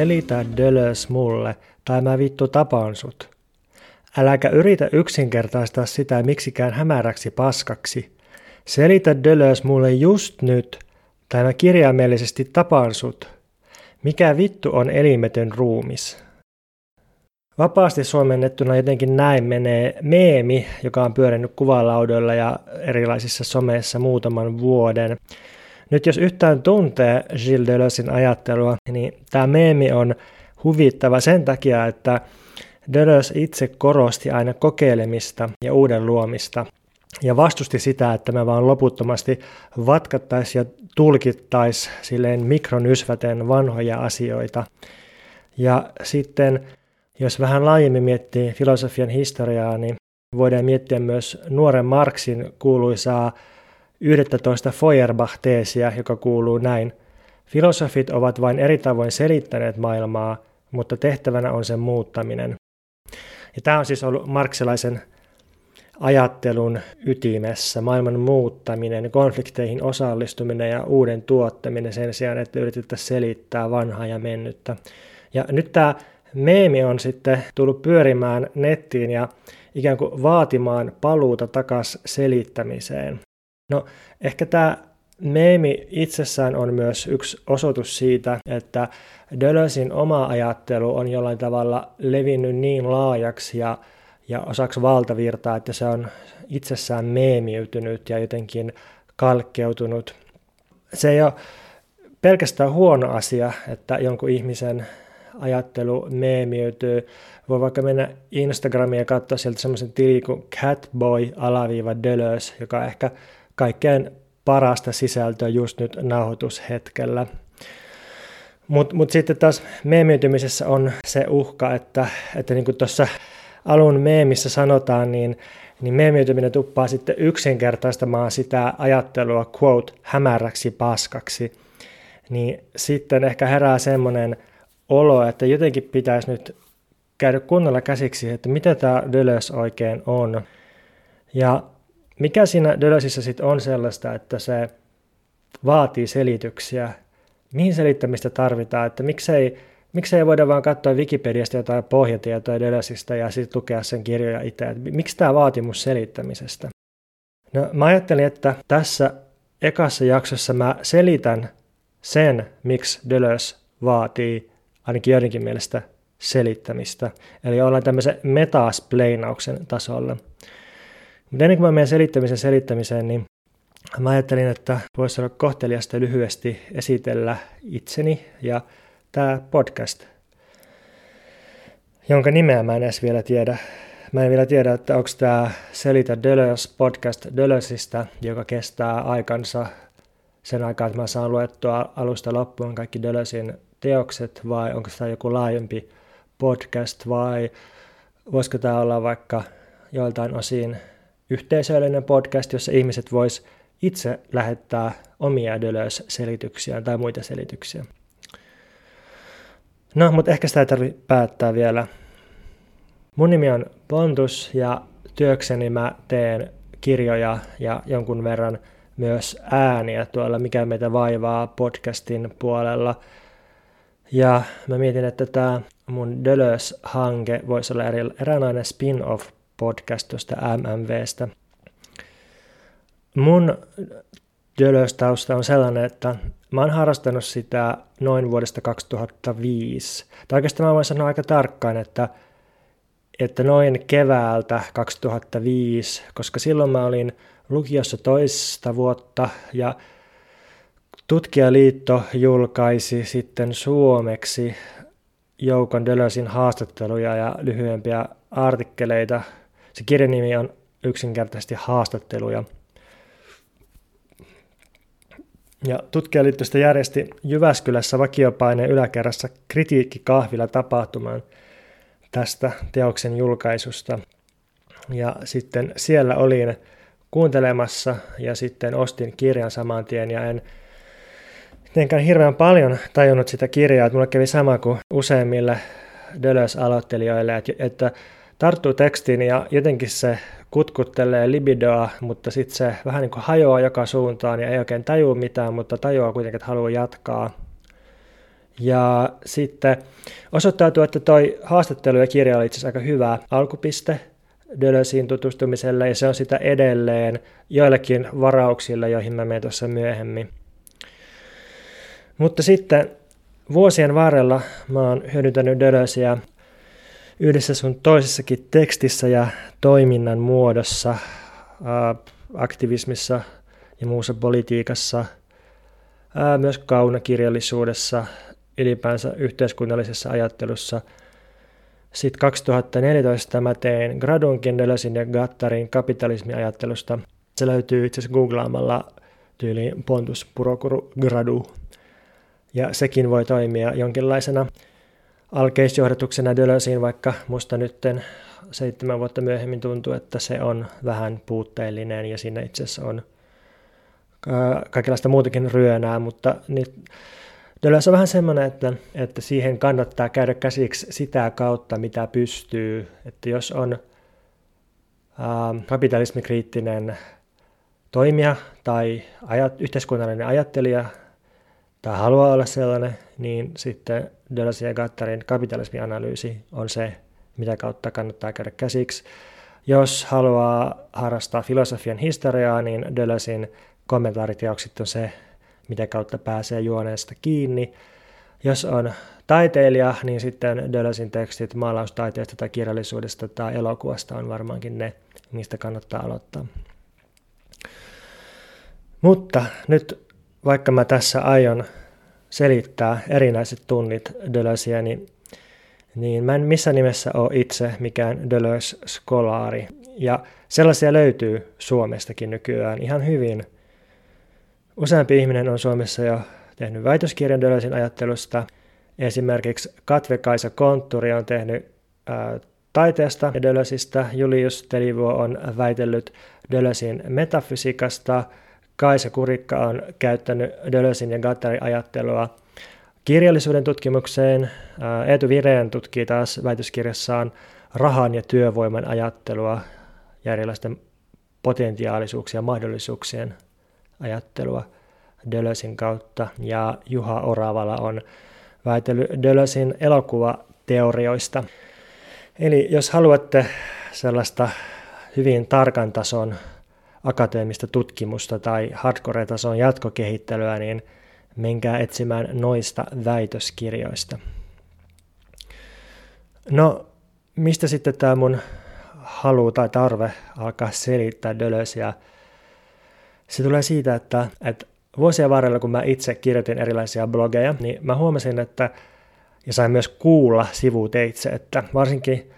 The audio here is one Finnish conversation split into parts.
Selitä Dölös mulle, tai mä vittu tapaan sut. Äläkä yritä yksinkertaistaa sitä miksikään hämäräksi paskaksi. Selitä Dölös mulle just nyt, tai mä kirjaimellisesti tapaan sut. Mikä vittu on elimetön ruumis? Vapaasti suomennettuna jotenkin näin menee meemi, joka on pyörinyt kuvalaudoilla ja erilaisissa someissa muutaman vuoden. Nyt jos yhtään tuntee Gilles Deleuzein ajattelua, niin tämä meemi on huvittava sen takia, että Deleuze itse korosti aina kokeilemista ja uuden luomista ja vastusti sitä, että me vaan loputtomasti vatkattaisiin ja tulkittaisiin silleen mikronysväten vanhoja asioita. Ja sitten jos vähän laajemmin miettii filosofian historiaa, niin voidaan miettiä myös nuoren Marxin kuuluisaa 11 Feuerbach-teesiä, joka kuuluu näin. Filosofit ovat vain eri tavoin selittäneet maailmaa, mutta tehtävänä on sen muuttaminen. Ja tämä on siis ollut marksilaisen ajattelun ytimessä, maailman muuttaminen, konflikteihin osallistuminen ja uuden tuottaminen sen sijaan, että yritettäisiin selittää vanhaa ja mennyttä. Ja nyt tämä meemi on sitten tullut pyörimään nettiin ja ikään kuin vaatimaan paluuta takaisin selittämiseen. No ehkä tämä meemi itsessään on myös yksi osoitus siitä, että Dölösin oma ajattelu on jollain tavalla levinnyt niin laajaksi ja, ja osaksi valtavirtaa, että se on itsessään meemiytynyt ja jotenkin kalkkeutunut. Se ei ole pelkästään huono asia, että jonkun ihmisen ajattelu meemiytyy. Voi vaikka mennä Instagramiin ja katsoa sieltä semmoisen tili kuin catboy-delös, joka ehkä kaikkein parasta sisältöä just nyt nauhoitushetkellä. Mutta mut sitten taas meemiytymisessä on se uhka, että, että niin kuin tuossa alun meemissä sanotaan, niin, niin meemiytyminen tuppaa sitten yksinkertaistamaan sitä ajattelua, quote, hämäräksi paskaksi. Niin sitten ehkä herää semmoinen olo, että jotenkin pitäisi nyt käydä kunnolla käsiksi, että mitä tämä Deleuze oikein on. Ja mikä siinä Deleuzeissa sitten on sellaista, että se vaatii selityksiä, mihin selittämistä tarvitaan, että miksei, miksei voida vaan katsoa Wikipediasta jotain pohjatietoja Deleuzeista ja sitten lukea sen kirjoja itse. Miksi tämä vaatimus selittämisestä? No mä ajattelin, että tässä ekassa jaksossa mä selitän sen, miksi Deleuze vaatii ainakin joidenkin mielestä selittämistä. Eli ollaan tämmöisen metasplainauksen tasolla. Mutta ennen kuin mä menen selittämisen selittämiseen, niin mä ajattelin, että voisi olla kohteliasta lyhyesti esitellä itseni ja tämä podcast, jonka nimeä mä en edes vielä tiedä. Mä en vielä tiedä, että onko tämä Selitä Deleuze podcast Deleuzeista, joka kestää aikansa sen aikaa, että mä saan luettua alusta loppuun kaikki Deleuzein teokset vai onko tämä joku laajempi podcast vai voisiko tämä olla vaikka joiltain osin yhteisöllinen podcast, jossa ihmiset vois itse lähettää omia Deleuze-selityksiä tai muita selityksiä. No, mutta ehkä sitä ei tarvitse päättää vielä. Mun nimi on Pontus ja työkseni mä teen kirjoja ja jonkun verran myös ääniä tuolla Mikä meitä vaivaa podcastin puolella – ja mä mietin, että tämä mun Deleuze-hanke voisi olla eräänlainen spin-off podcast tuosta MMVstä. Mun Deleuze-tausta on sellainen, että mä oon harrastanut sitä noin vuodesta 2005. Tai oikeastaan mä voin sanoa aika tarkkaan, että, että noin keväältä 2005, koska silloin mä olin lukiossa toista vuotta ja Tutkijaliitto julkaisi sitten suomeksi joukon Deleuzein haastatteluja ja lyhyempiä artikkeleita. Se kirjan nimi on yksinkertaisesti haastatteluja. Ja tutkijaliitto järjesti Jyväskylässä vakiopaineen yläkerrassa kritiikkikahvilla tapahtuman tästä teoksen julkaisusta. Ja sitten siellä olin kuuntelemassa ja sitten ostin kirjan saman tien ja en mitenkään hirveän paljon tajunnut sitä kirjaa, että mulle kävi sama kuin useimmille Deleuze-aloittelijoille, että, että tarttuu tekstiin ja jotenkin se kutkuttelee libidoa, mutta sitten se vähän niin kuin hajoaa joka suuntaan ja ei oikein tajua mitään, mutta tajuaa kuitenkin, että haluaa jatkaa. Ja sitten osoittautuu, että toi haastattelu ja kirja oli itse asiassa aika hyvä alkupiste Dölösiin tutustumiselle, ja se on sitä edelleen joillekin varauksille, joihin mä menen tuossa myöhemmin. Mutta sitten vuosien varrella mä oon hyödyntänyt Dölösiä yhdessä sun toisessakin tekstissä ja toiminnan muodossa, aktivismissa ja muussa politiikassa, myös kaunokirjallisuudessa, ylipäänsä yhteiskunnallisessa ajattelussa. Sitten 2014 mä tein gradunkin Deleuzin ja Gattarin kapitalismiajattelusta. Se löytyy itse asiassa googlaamalla tyyliin Pontus Purokuru Gradu. Ja sekin voi toimia jonkinlaisena alkeisjohdatuksena Deleuzin, vaikka musta nytten seitsemän vuotta myöhemmin tuntuu, että se on vähän puutteellinen ja siinä itse asiassa on kaikenlaista muutakin ryönää, mutta niin, Deleuze on vähän semmoinen, että, että siihen kannattaa käydä käsiksi sitä kautta, mitä pystyy. Että jos on kapitalismikriittinen toimija tai ajat, yhteiskunnallinen ajattelija tai haluaa olla sellainen, niin sitten Deleuze ja Gattarin kapitalismianalyysi on se, mitä kautta kannattaa käydä käsiksi. Jos haluaa harrastaa filosofian historiaa, niin Deleuzein kommentaariteokset on se, mitä kautta pääsee juoneesta kiinni. Jos on taiteilija, niin sitten Deleuzein tekstit maalaustaiteesta tai kirjallisuudesta tai elokuvasta on varmaankin ne, mistä kannattaa aloittaa. Mutta nyt vaikka mä tässä aion selittää erinäiset tunnit Deleuzea, niin, niin mä en missään nimessä ole itse mikään Deleuze-skolaari. Ja sellaisia löytyy Suomestakin nykyään ihan hyvin – Useampi ihminen on Suomessa jo tehnyt väitöskirjan Dölösin ajattelusta. Esimerkiksi Katve-Kaisa Kontturi on tehnyt ää, taiteesta ja Dölösistä. Julius Telivuo on väitellyt Dölösin metafysiikasta. Kaisa Kurikka on käyttänyt Dölösin ja Gattarin ajattelua kirjallisuuden tutkimukseen. Eetu Vireen tutkii taas väitöskirjassaan rahan ja työvoiman ajattelua ja erilaisten potentiaalisuuksien ja mahdollisuuksien ajattelua Dölösin kautta ja Juha Oravala on väitellyt Dölösin elokuvateorioista. Eli jos haluatte sellaista hyvin tarkan tason akateemista tutkimusta tai hardcore-tason jatkokehittelyä, niin menkää etsimään noista väitöskirjoista. No, mistä sitten tämä mun halu tai tarve alkaa selittää Dölösiä se tulee siitä, että, että vuosien varrella, kun mä itse kirjoitin erilaisia blogeja, niin mä huomasin, että ja sain myös kuulla sivuteitse, että varsinkin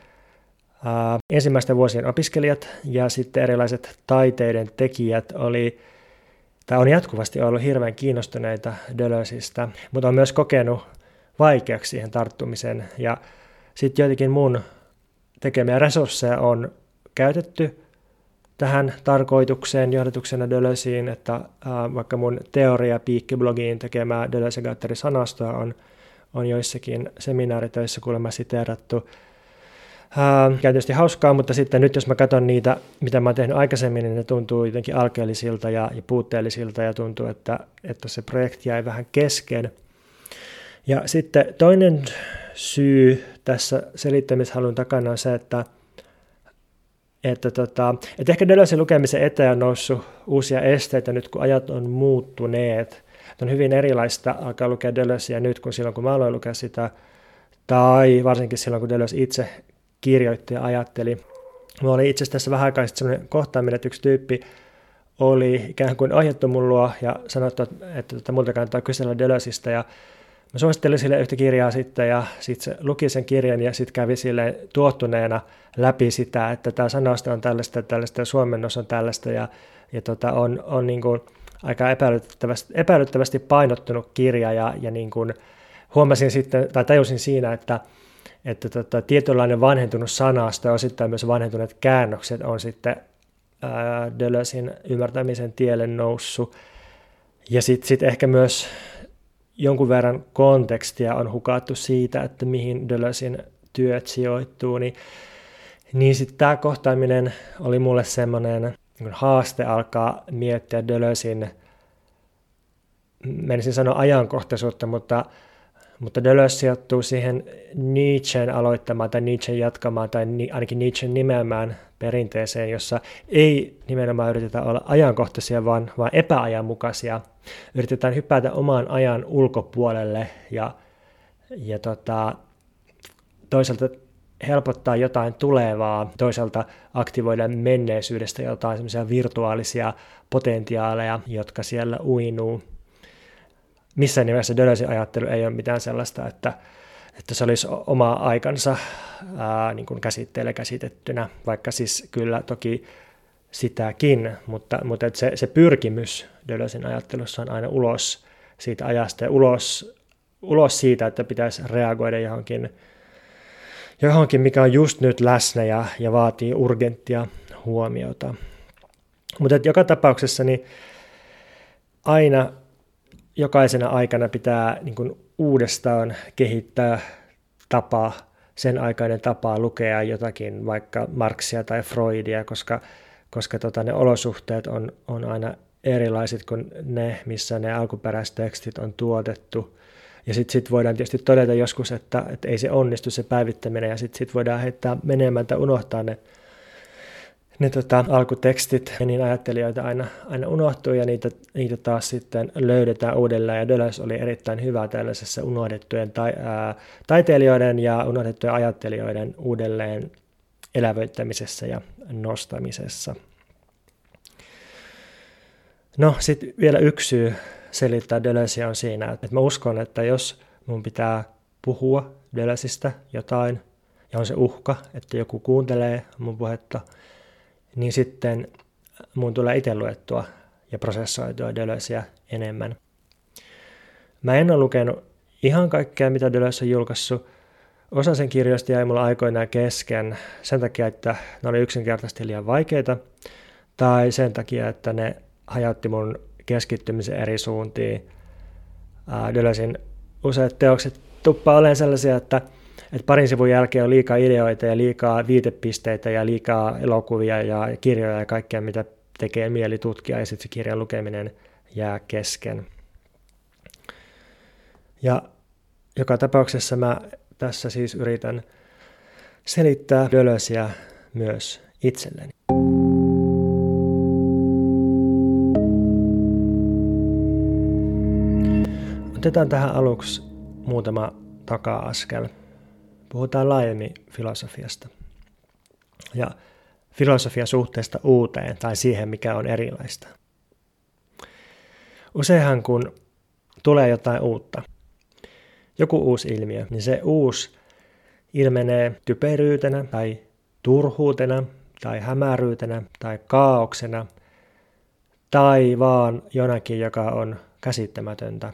ensimmäisten vuosien opiskelijat ja sitten erilaiset taiteiden tekijät oli tai on jatkuvasti ollut hirveän kiinnostuneita Dölösistä, mutta on myös kokenut vaikeaksi siihen tarttumisen. Ja sitten joitakin mun tekemiä resursseja on käytetty tähän tarkoitukseen johdatuksena Dölösiin, että vaikka mun teoria piikkiblogiin tekemää Gattari sanastoa on, on joissakin seminaaritöissä kuulemma siteerattu. Ää, tietysti hauskaa, mutta sitten nyt jos mä katson niitä, mitä mä oon tehnyt aikaisemmin, niin ne tuntuu jotenkin alkeellisilta ja, ja puutteellisilta ja tuntuu, että, että se projekti jäi vähän kesken. Ja sitten toinen syy tässä selittämishalun takana on se, että että, tota, että ehkä Deleuzen lukemisen eteen on noussut uusia esteitä nyt, kun ajat on muuttuneet. Että on hyvin erilaista alkaa lukea Deleuzea nyt kuin silloin, kun mä aloin lukea sitä, tai varsinkin silloin, kun Deleuze itse kirjoitti ja ajatteli. Mä olin itse asiassa tässä vähän aikaa sellainen kohtaaminen, että yksi tyyppi oli ikään kuin ohjattu mun luo ja sanottu, että, että, että multa kannattaa kysellä Deleuzesta ja Mä suosittelin sille yhtä kirjaa sitten ja sitten se luki sen kirjan ja sitten kävi sille tuottuneena läpi sitä, että tämä sanausta on tällaista, tällaista ja suomennos on tällaista ja, ja tota, on, on niin kuin aika epäilyttävästi, epäilyttävästi painottunut kirja ja, ja niin kuin huomasin sitten, tai tajusin siinä, että, että tota, tietynlainen vanhentunut sanasta ja osittain myös vanhentuneet käännökset on sitten Deleuzein ymmärtämisen tielle noussut. Ja sitten sit ehkä myös jonkun verran kontekstia on hukattu siitä, että mihin Deleuzein työt sijoittuu, niin, niin sitten tämä kohtaaminen oli mulle semmoinen niin haaste alkaa miettiä Deleuzein, menisin sanoa ajankohtaisuutta, mutta, mutta Deleuze sijoittuu siihen Nietzschen aloittamaan tai Nietzschen jatkamaan tai ainakin Nietzschen nimeämään perinteeseen, jossa ei nimenomaan yritetä olla ajankohtaisia, vaan, vaan epäajanmukaisia. Yritetään hypätä oman ajan ulkopuolelle ja, ja tota, toisaalta helpottaa jotain tulevaa, toisaalta aktivoida menneisyydestä jotain semmoisia virtuaalisia potentiaaleja, jotka siellä uinuu. Missään nimessä Dölösin ajattelu ei ole mitään sellaista, että, että se olisi oma aikansa ää, niin kuin käsitteellä käsitettynä, vaikka siis kyllä toki sitäkin, mutta, mutta että se, se pyrkimys Dölösin ajattelussa on aina ulos siitä ajasta ja ulos, ulos siitä, että pitäisi reagoida johonkin johonkin, mikä on just nyt läsnä ja, ja vaatii urgenttia huomiota. Mutta joka tapauksessa niin aina jokaisena aikana pitää niin kuin uudestaan kehittää tapa, sen aikainen tapa lukea jotakin, vaikka Marksia tai Freudia, koska, koska tota, ne olosuhteet on, on aina erilaiset kuin ne, missä ne alkuperäistekstit on tuotettu. Ja sitten sit voidaan tietysti todeta joskus, että, että ei se onnistu se päivittäminen ja sitten sit voidaan heittää menemään tai unohtaa ne, ne tota, alkutekstit ja niin ajattelijoita aina, aina unohtuu ja niitä, niitä taas sitten löydetään uudelleen ja Deleuze oli erittäin hyvä tällaisessa unohdettujen tai, ää, taiteilijoiden ja unohdettujen ajattelijoiden uudelleen elävöittämisessä ja nostamisessa. No sitten vielä yksi syy selittää Deleuze on siinä, että mä uskon, että jos mun pitää puhua Deleuzeista jotain, ja on se uhka, että joku kuuntelee mun puhetta, niin sitten mun tulee itse luettua ja prosessoitua Deleuzea enemmän. Mä en ole lukenut ihan kaikkea, mitä Deleuze on julkaissut. Osa sen kirjoista jäi mulla aikoinaan kesken sen takia, että ne oli yksinkertaisesti liian vaikeita, tai sen takia, että ne hajautti mun keskittymisen eri suuntiin. Dölösin useat teokset tuppaa olemaan sellaisia, että, että parin sivun jälkeen on liikaa ideoita ja liikaa viitepisteitä ja liikaa elokuvia ja kirjoja ja kaikkea, mitä tekee mieli tutkia ja sitten se kirjan lukeminen jää kesken. Ja joka tapauksessa mä tässä siis yritän selittää Dölösiä myös itselleni. Otetaan tähän aluksi muutama taka-askel. Puhutaan laajemmin filosofiasta. Ja filosofian suhteesta uuteen tai siihen, mikä on erilaista. Useinhan kun tulee jotain uutta, joku uusi ilmiö, niin se uusi ilmenee typeryytenä tai turhuutena tai hämäryytenä tai kaauksena tai vaan jonakin, joka on käsittämätöntä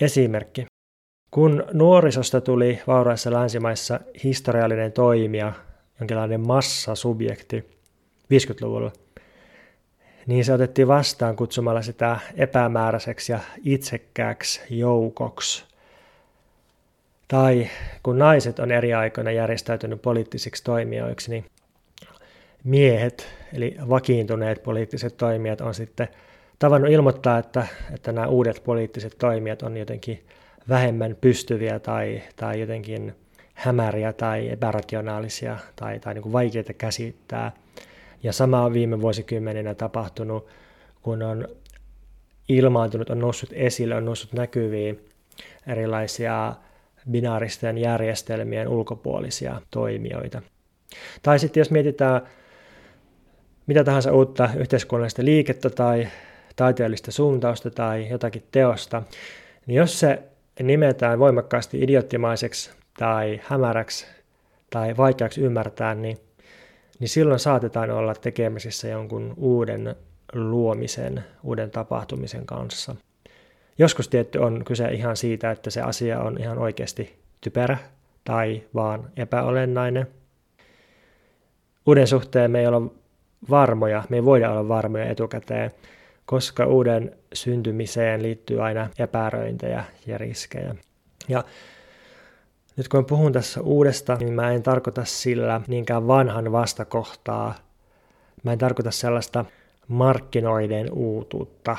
Esimerkki. Kun nuorisosta tuli vauraissa länsimaissa historiallinen toimija, jonkinlainen massasubjekti 50-luvulla, niin se otettiin vastaan kutsumalla sitä epämääräiseksi ja itsekkääksi joukoksi. Tai kun naiset on eri aikoina järjestäytynyt poliittisiksi toimijoiksi, niin miehet, eli vakiintuneet poliittiset toimijat, on sitten tavannut ilmoittaa, että, että nämä uudet poliittiset toimijat on jotenkin vähemmän pystyviä tai, tai jotenkin hämäriä tai epärationaalisia tai, tai niin kuin vaikeita käsittää. Ja sama on viime vuosikymmeninä tapahtunut, kun on ilmaantunut, on noussut esille, on noussut näkyviin erilaisia binaaristen järjestelmien ulkopuolisia toimijoita. Tai sitten jos mietitään mitä tahansa uutta yhteiskunnallista liikettä tai taiteellista suuntausta tai jotakin teosta, niin jos se nimetään voimakkaasti idiottimaiseksi tai hämäräksi tai vaikeaksi ymmärtää, niin, niin silloin saatetaan olla tekemisissä jonkun uuden luomisen, uuden tapahtumisen kanssa. Joskus tietty on kyse ihan siitä, että se asia on ihan oikeasti typerä tai vaan epäolennainen. Uuden suhteen me ei ole varmoja, me ei voida olla varmoja etukäteen, koska uuden syntymiseen liittyy aina epäröintejä ja riskejä. Ja nyt kun puhun tässä uudesta, niin mä en tarkoita sillä niinkään vanhan vastakohtaa. Mä en tarkoita sellaista markkinoiden uutuutta,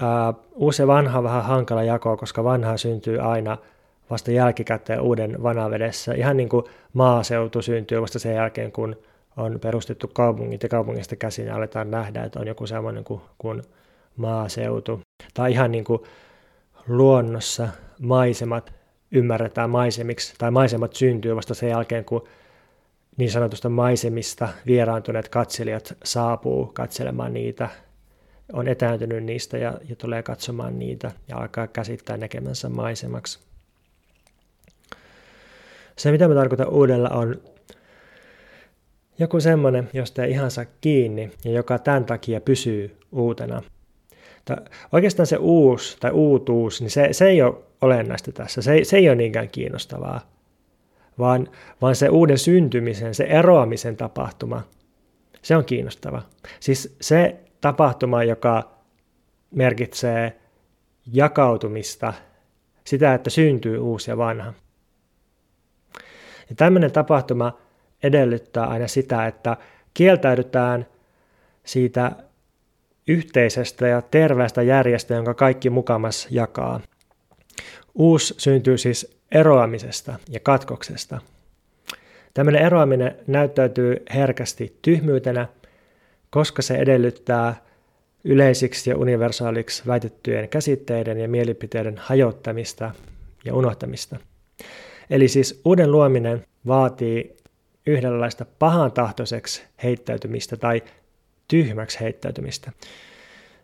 ää, uusi ja vanha on vähän hankala jakoa, koska vanha syntyy aina vasta jälkikäteen uuden vanavedessä. Ihan niin kuin maaseutu syntyy vasta sen jälkeen, kun on perustettu kaupungit ja kaupungista käsin aletaan nähdä, että on joku sellainen kuin, kuin maaseutu. Tai ihan niin kuin luonnossa maisemat ymmärretään maisemiksi, tai maisemat syntyy vasta sen jälkeen, kun niin sanotusta maisemista vieraantuneet katselijat saapuu katselemaan niitä, on etääntynyt niistä ja, ja tulee katsomaan niitä ja alkaa käsittää näkemänsä maisemaksi. Se, mitä mä tarkoitan uudella, on joku semmoinen, josta ei ihan saa kiinni ja joka tämän takia pysyy uutena. Tai oikeastaan se uusi tai uutuus, niin se, se ei ole olennaista tässä. Se, se ei ole niinkään kiinnostavaa, vaan, vaan se uuden syntymisen, se eroamisen tapahtuma, se on kiinnostava. Siis se tapahtuma, joka merkitsee jakautumista, sitä, että syntyy uusi ja vanha. Ja tämmöinen tapahtuma edellyttää aina sitä, että kieltäydytään siitä yhteisestä ja terveestä järjestä, jonka kaikki mukamas jakaa. Uusi syntyy siis eroamisesta ja katkoksesta. Tämmöinen eroaminen näyttäytyy herkästi tyhmyytenä, koska se edellyttää yleisiksi ja universaaliksi väitettyjen käsitteiden ja mielipiteiden hajottamista ja unohtamista. Eli siis uuden luominen vaatii yhdenlaista pahantahtoiseksi heittäytymistä tai tyhmäksi heittäytymistä.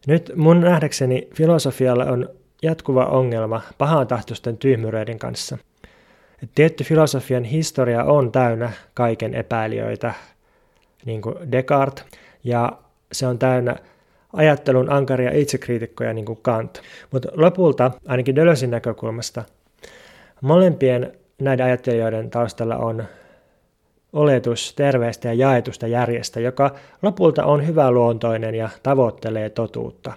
Nyt mun nähdäkseni filosofialla on jatkuva ongelma pahantahtoisten tyhmyreiden kanssa. Et tietty filosofian historia on täynnä kaiken epäilijöitä, niin kuin Descartes, ja se on täynnä ajattelun ankaria itsekriitikkoja, niin kuin Kant. Mutta lopulta, ainakin Dölösin näkökulmasta, molempien näiden ajattelijoiden taustalla on oletus terveestä ja jaetusta järjestä, joka lopulta on hyväluontoinen ja tavoittelee totuutta.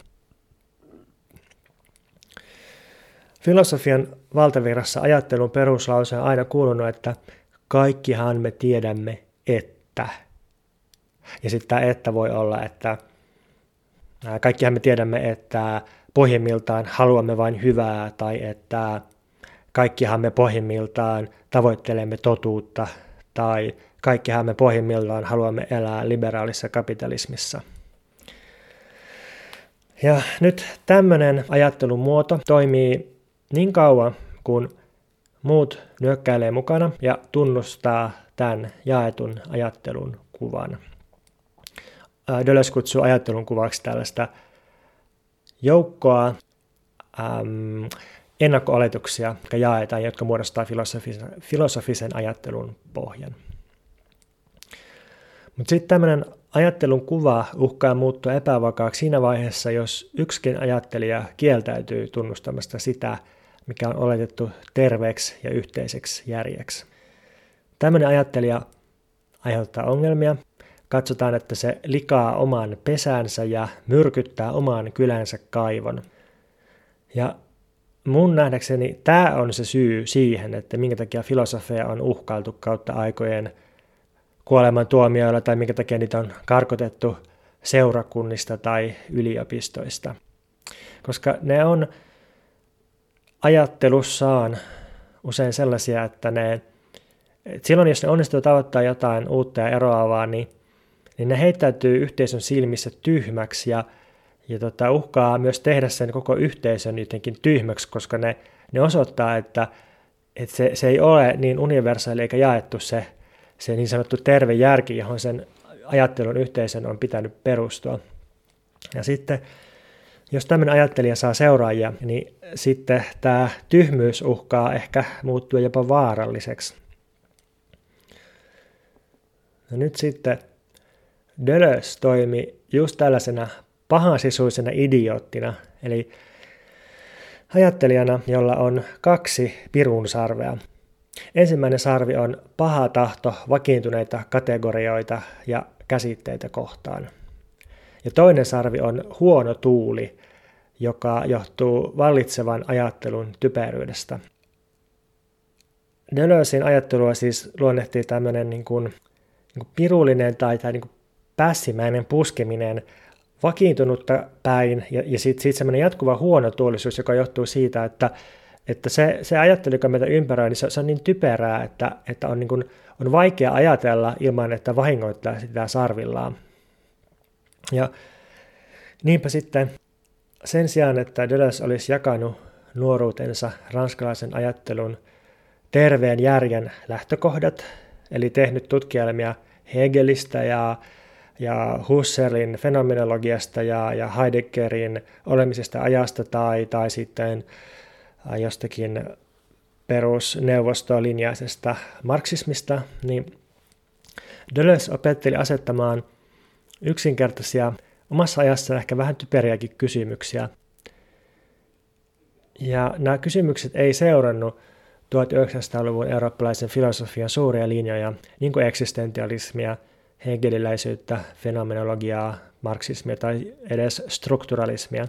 Filosofian valtavirrassa ajattelun peruslause on aina kuulunut, että kaikkihan me tiedämme, että. Ja sitten tämä että voi olla, että kaikkihan me tiedämme, että pohjimmiltaan haluamme vain hyvää tai että kaikkihan me pohjimmiltaan tavoittelemme totuutta tai kaikkihan me pohjimmiltaan haluamme elää liberaalissa kapitalismissa. Ja nyt tämmöinen ajattelun muoto toimii niin kauan, kun muut nyökkäilee mukana ja tunnustaa tämän jaetun ajattelun kuvan. Deleuze kutsuu ajattelun kuvaksi tällaista joukkoa äm, ennakko-oletuksia, jotka jaetaan, jotka muodostaa filosofisen, filosofisen ajattelun pohjan. Mutta sitten tämmöinen ajattelun kuva uhkaa muuttua epävakaaksi siinä vaiheessa, jos yksikin ajattelija kieltäytyy tunnustamasta sitä, mikä on oletettu terveeksi ja yhteiseksi järjeksi. Tämmöinen ajattelija aiheuttaa ongelmia. Katsotaan, että se likaa oman pesänsä ja myrkyttää oman kylänsä kaivon. Ja mun nähdäkseni tämä on se syy siihen, että minkä takia filosofeja on uhkailtu kautta aikojen kuoleman tuomioilla tai minkä takia niitä on karkotettu seurakunnista tai yliopistoista. Koska ne on ajattelussaan usein sellaisia, että ne, että silloin jos ne onnistuu tavoittaa jotain uutta ja eroavaa, niin, niin ne heittäytyy yhteisön silmissä tyhmäksi ja, ja tota, uhkaa myös tehdä sen koko yhteisön jotenkin tyhmäksi, koska ne, ne osoittaa, että, että se, se ei ole niin universaali eikä jaettu se, se niin sanottu terve järki, johon sen ajattelun yhteisön on pitänyt perustua. Ja sitten jos tämmöinen ajattelija saa seuraajia, niin sitten tämä tyhmyys uhkaa ehkä muuttua jopa vaaralliseksi. No nyt sitten Deleuze toimi just tällaisena pahansisuisena idioottina, eli ajattelijana, jolla on kaksi pirun sarvea. Ensimmäinen sarvi on paha tahto vakiintuneita kategorioita ja käsitteitä kohtaan. Ja toinen sarvi on huono tuuli, joka johtuu vallitsevan ajattelun typeryydestä. Deleuzein ajattelua siis luonnehtii tämmöinen niin kuin, niin kuin pirullinen tai, tai niin kuin pässimäinen puskeminen vakiintunutta päin ja, ja sitten sit semmoinen jatkuva huono tuolisuus, joka johtuu siitä, että, että se, se ajattelu, joka meitä ympäröi, niin se, se on niin typerää, että, että on, niin kuin, on vaikea ajatella ilman, että vahingoittaa sitä sarvillaan. Ja niinpä sitten sen sijaan, että Deleuze olisi jakanut nuoruutensa ranskalaisen ajattelun terveen järjen lähtökohdat, eli tehnyt tutkielmia Hegelistä ja, ja Husserlin fenomenologiasta ja, ja Heideggerin olemisesta ajasta tai, tai sitten jostakin perusneuvostolinjaisesta marksismista, niin Deleuze opetteli asettamaan yksinkertaisia, omassa ajassa ehkä vähän typeriäkin kysymyksiä. Ja nämä kysymykset ei seurannut 1900-luvun eurooppalaisen filosofian suuria linjoja, niin kuin eksistentialismia, hegeliläisyyttä, fenomenologiaa, marksismia tai edes strukturalismia.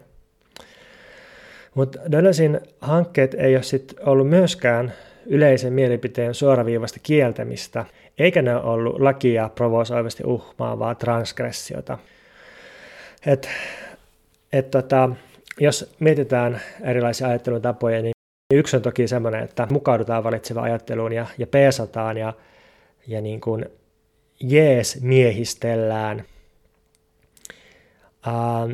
Mutta Döllesin hankkeet ei ole sit ollut myöskään yleisen mielipiteen suoraviivasta kieltämistä, eikä ne ole ollut lakia provosoivasti uhmaavaa transgressiota. Et, et tota, jos mietitään erilaisia ajattelutapoja, niin yksi on toki semmoinen, että mukaudutaan valitsevaan ajatteluun ja, ja peesataan ja, ja niin kuin jees miehistellään. Ähm,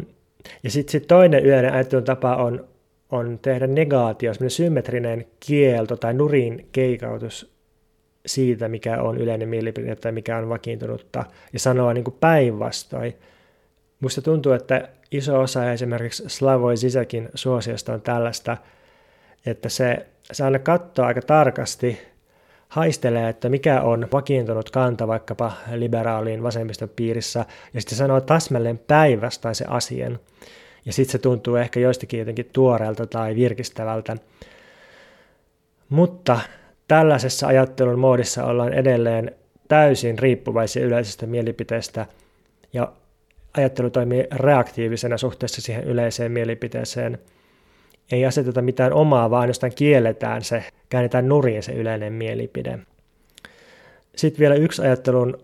ja sitten sit toinen yleinen ajattelun tapa on, on tehdä negaatio, semmoinen symmetrinen kielto tai nurin keikautus siitä, mikä on yleinen mielipide tai mikä on vakiintunutta, ja sanoa niin kuin päinvastoin. Musta tuntuu, että iso osa esimerkiksi Slavoj Zizekin suosiosta on tällaista, että se, se aina katsoo aika tarkasti, haistelee, että mikä on vakiintunut kanta vaikkapa liberaaliin vasemmiston piirissä, ja sitten sanoo täsmälleen se asian. Ja sitten se tuntuu ehkä joistakin jotenkin tuoreelta tai virkistävältä. Mutta tällaisessa ajattelun moodissa ollaan edelleen täysin riippuvaisia yleisestä mielipiteestä, ja ajattelu toimii reaktiivisena suhteessa siihen yleiseen mielipiteeseen. Ei aseteta mitään omaa, vaan ainoastaan kielletään se, käännetään nurin se yleinen mielipide. Sitten vielä yksi ajattelun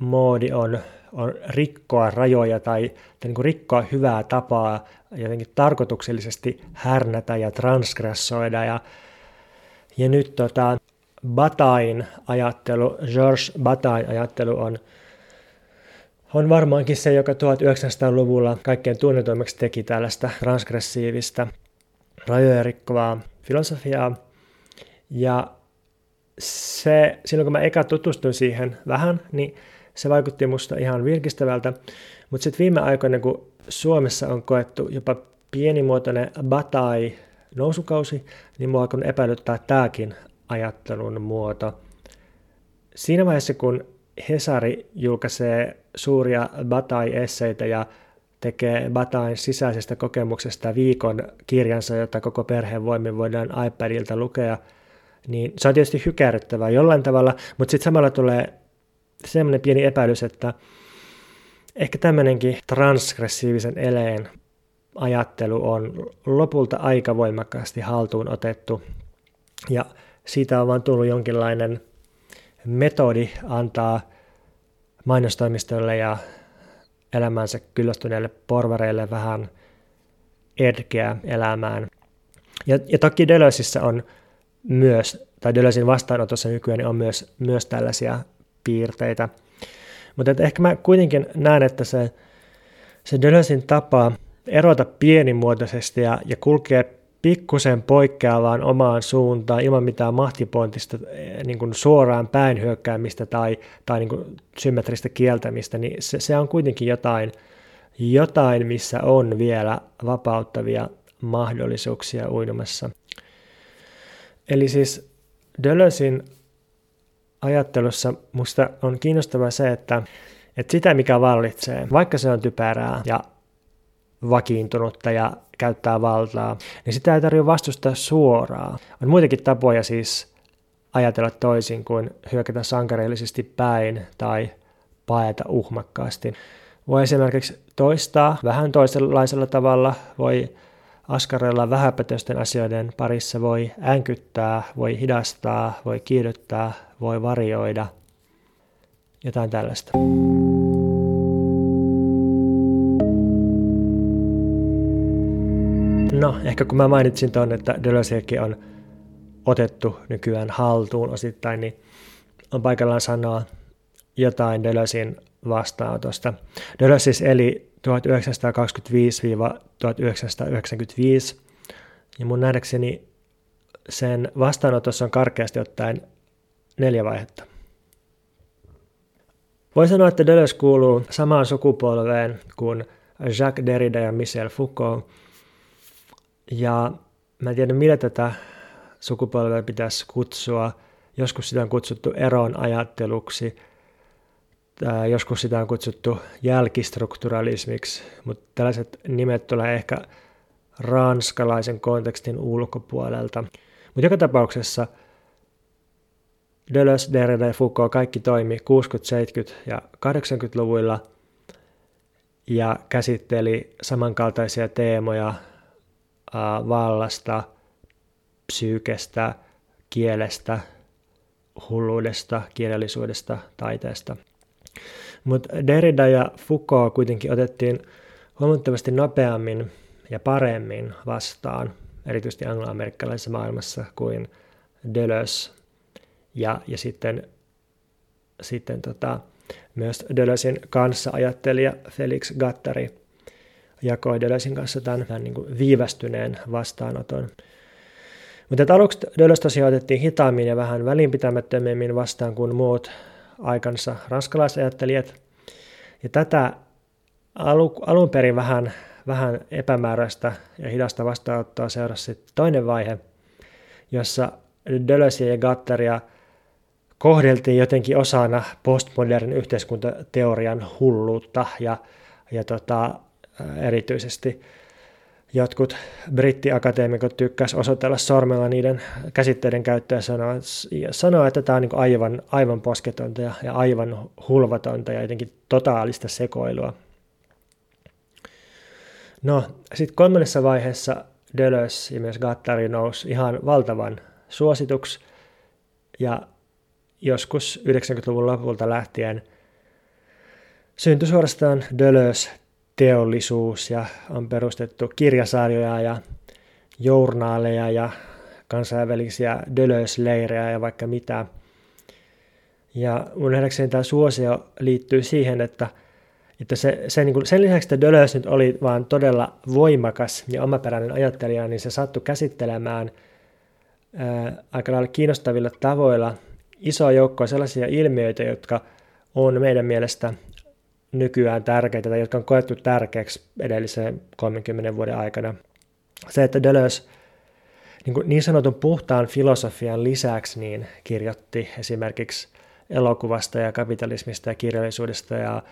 moodi on, on rikkoa rajoja tai, tai niin kuin rikkoa hyvää tapaa jotenkin tarkoituksellisesti härnätä ja transgressoida. Ja, ja nyt tota, Batain ajattelu, Georges Batain ajattelu on on varmaankin se, joka 1900-luvulla kaikkein tunnetuimmaksi teki tällaista transgressiivista rajoja rikkovaa filosofiaa. Ja se, silloin kun mä eka tutustuin siihen vähän, niin se vaikutti musta ihan virkistävältä. Mutta sitten viime aikoina, kun Suomessa on koettu jopa pienimuotoinen batai nousukausi, niin mua on epäilyttää tämäkin ajattelun muoto. Siinä vaiheessa, kun Hesari julkaisee suuria Batai-esseitä ja tekee Batain sisäisestä kokemuksesta viikon kirjansa, jota koko perheen voimin voidaan iPadilta lukea, niin se on tietysti hykäryttävää jollain tavalla, mutta sitten samalla tulee semmoinen pieni epäilys, että ehkä tämmöinenkin transgressiivisen eleen ajattelu on lopulta aika voimakkaasti haltuun otettu, ja siitä on vaan tullut jonkinlainen metodi antaa mainostoimistoille ja elämänsä kyllästyneille porvareille vähän edkeä elämään. Ja, ja toki Deleuzissä on myös, tai Deleusin vastaanotossa nykyään on myös, myös tällaisia piirteitä. Mutta ehkä mä kuitenkin näen, että se, se Deleusin tapa erota pienimuotoisesti ja, ja kulkea pikkusen poikkeavaan omaan suuntaan ilman mitään mahtipointista eh, niin kuin suoraan päin hyökkäämistä tai, tai niin kuin symmetristä kieltämistä, niin se, se on kuitenkin jotain, jotain, missä on vielä vapauttavia mahdollisuuksia uinumassa. Eli siis Dölösin ajattelussa musta on kiinnostavaa se, että, että sitä mikä vallitsee, vaikka se on typerää ja vakiintunutta ja käyttää valtaa, niin sitä ei tarvitse vastustaa suoraan. On muitakin tapoja siis ajatella toisin kuin hyökätä sankareellisesti päin tai paeta uhmakkaasti. Voi esimerkiksi toistaa vähän toisenlaisella tavalla, voi askarella vähäpätöisten asioiden parissa, voi änkyttää, voi hidastaa, voi kiihdyttää, voi varioida, jotain tällaista. No, ehkä kun mä mainitsin tuon, että Deleuzekin on otettu nykyään haltuun osittain, niin on paikallaan sanoa jotain Deleuzein vastaanotosta. Deleuze siis eli 1925-1995, ja mun nähdäkseni sen vastaanotossa on karkeasti ottaen neljä vaihetta. Voi sanoa, että Deleuze kuuluu samaan sukupolveen kuin Jacques Derrida ja Michel Foucault. Ja mä en tiedä, millä tätä sukupolvea pitäisi kutsua. Joskus sitä on kutsuttu eron ajatteluksi, joskus sitä on kutsuttu jälkistrukturalismiksi, mutta tällaiset nimet tulee ehkä ranskalaisen kontekstin ulkopuolelta. Mutta joka tapauksessa – Deleuze, Derrida ja Foucault kaikki toimi 60-, 70- ja 80-luvuilla ja käsitteli samankaltaisia teemoja vallasta, psyykestä, kielestä, hulluudesta, kirjallisuudesta, taiteesta. Mutta Derrida ja Foucault kuitenkin otettiin huomattavasti nopeammin ja paremmin vastaan, erityisesti angloamerikkalaisessa maailmassa, kuin Deleuze ja, ja sitten, sitten tota, myös Deleuzin kanssa ajattelija Felix Gattari jakoi Deleuzin kanssa tämän, tämän niin kuin viivästyneen vastaanoton. Mutta aluksi Deleuze tosiaan otettiin hitaammin ja vähän välinpitämättömemmin vastaan kuin muut aikansa ranskalaisajattelijat. Ja tätä alu, alun perin vähän, vähän epämääräistä ja hidasta vastaanottoa seurasi toinen vaihe, jossa Deleuze ja Gattaria – kohdeltiin jotenkin osana postmodernin yhteiskuntateorian hulluutta ja, ja tota, erityisesti jotkut brittiakateemikot tykkäsivät osoitella sormella niiden käsitteiden käyttöä ja sanoa, että tämä on niin aivan, aivan posketonta ja, ja aivan hulvatonta ja jotenkin totaalista sekoilua. No, sitten kolmannessa vaiheessa Deleuze ja myös Gattari nousi ihan valtavan suosituksi ja joskus 90-luvun lopulta lähtien syntyi suorastaan Deleuze teollisuus ja on perustettu kirjasarjoja ja journaaleja ja kansainvälisiä Deleuze-leirejä ja vaikka mitä. Ja mun nähdäkseni tämä suosio liittyy siihen, että, että se, se niin kuin, sen lisäksi, että Deleuze nyt oli vaan todella voimakas ja omaperäinen ajattelija, niin se sattui käsittelemään ää, aika lailla kiinnostavilla tavoilla iso joukko sellaisia ilmiöitä, jotka on meidän mielestä nykyään tärkeitä tai jotka on koettu tärkeäksi edellisen 30 vuoden aikana. Se, että Deleuze niin, niin sanotun puhtaan filosofian lisäksi niin kirjoitti esimerkiksi elokuvasta ja kapitalismista ja kirjallisuudesta ja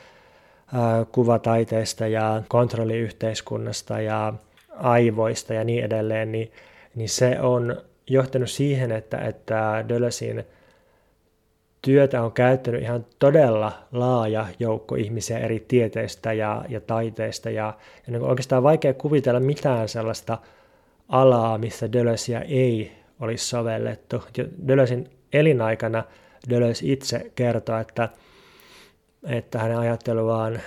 ää, kuvataiteesta ja kontrolliyhteiskunnasta ja aivoista ja niin edelleen, niin, niin se on johtanut siihen, että, että Deleuzein työtä on käyttänyt ihan todella laaja joukko ihmisiä eri tieteistä ja, ja taiteista, ja, ja niin oikeastaan vaikea kuvitella mitään sellaista alaa, missä Deleuzeä ei olisi sovellettu. Deleuzein elinaikana Deleuze itse kertoo, että, että hänen ajatteluaan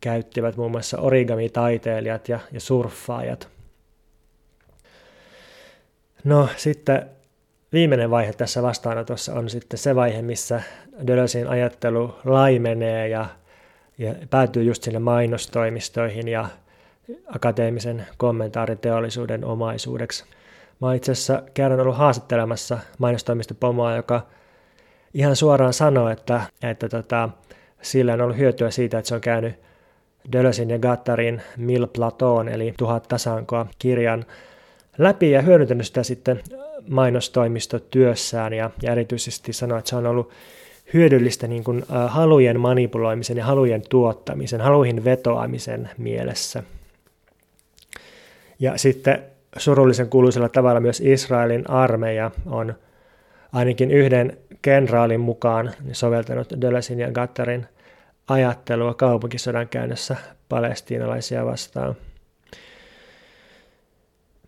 käyttivät muun muassa origami-taiteilijat ja, ja surffaajat. No sitten viimeinen vaihe tässä vastaanotossa on sitten se vaihe, missä Deleuzein ajattelu laimenee ja, ja päätyy just sinne mainostoimistoihin ja akateemisen kommentaariteollisuuden omaisuudeksi. Mä oon itse asiassa kerran ollut haastattelemassa mainostoimistopomoa, joka ihan suoraan sanoi, että, että tota, sillä on ollut hyötyä siitä, että se on käynyt Deleuzein ja Gattarin Mille Platon, eli Tuhat tasankoa kirjan läpi ja hyödyntänyt sitä sitten mainostoimistotyössään ja, ja erityisesti sanoi, että se on ollut hyödyllistä niin kuin, halujen manipuloimisen ja halujen tuottamisen, haluihin vetoamisen mielessä. Ja sitten surullisen kuuluisella tavalla myös Israelin armeija on ainakin yhden kenraalin mukaan soveltanut Deleuzin ja Gattarin ajattelua kaupunkisodan käynnössä palestiinalaisia vastaan.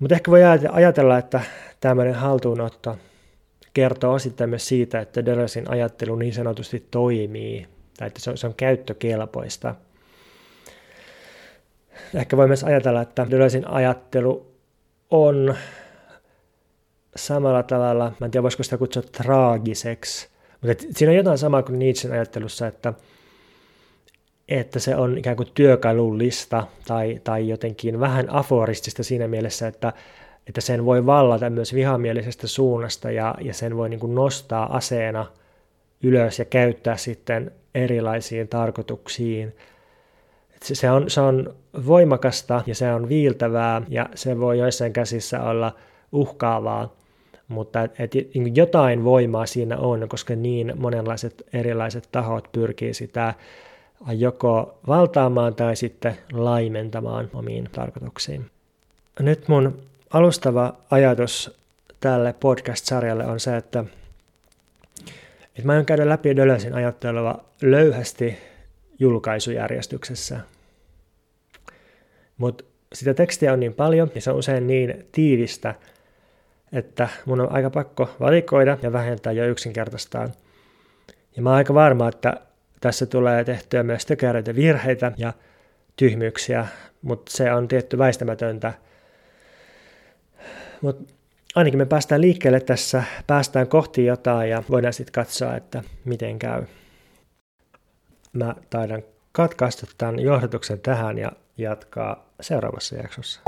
Mutta ehkä voi ajatella, että tämmöinen haltuunotto kertoo osittain myös siitä, että Deleuzein ajattelu niin sanotusti toimii, tai että se on, se on käyttökelpoista. Ehkä voi myös ajatella, että Deleuzein ajattelu on samalla tavalla, mä en tiedä voisiko sitä kutsua traagiseksi, mutta siinä on jotain samaa kuin Nietzschen ajattelussa, että, että se on ikään kuin työkalullista tai, tai jotenkin vähän aforistista siinä mielessä, että, että sen voi vallata myös vihamielisestä suunnasta ja, ja sen voi niin kuin nostaa aseena ylös ja käyttää sitten erilaisiin tarkoituksiin. Se, se, on, se on voimakasta ja se on viiltävää ja se voi joissain käsissä olla uhkaavaa, mutta et, et, niin jotain voimaa siinä on, koska niin monenlaiset erilaiset tahot pyrkii sitä joko valtaamaan tai sitten laimentamaan omiin tarkoituksiin. Nyt mun alustava ajatus tälle podcast-sarjalle on se, että, että mä aion käydä läpi Dölösin ajattelua löyhästi julkaisujärjestyksessä. Mutta sitä tekstiä on niin paljon ja se on usein niin tiivistä, että mun on aika pakko valikoida ja vähentää jo yksinkertaistaan. Ja mä oon aika varma, että tässä tulee tehtyä myös tökäreitä virheitä ja tyhmyyksiä, mutta se on tietty väistämätöntä. Mutta ainakin me päästään liikkeelle tässä, päästään kohti jotain ja voidaan sitten katsoa, että miten käy. Mä taidan katkaista tämän johdatuksen tähän ja jatkaa seuraavassa jaksossa.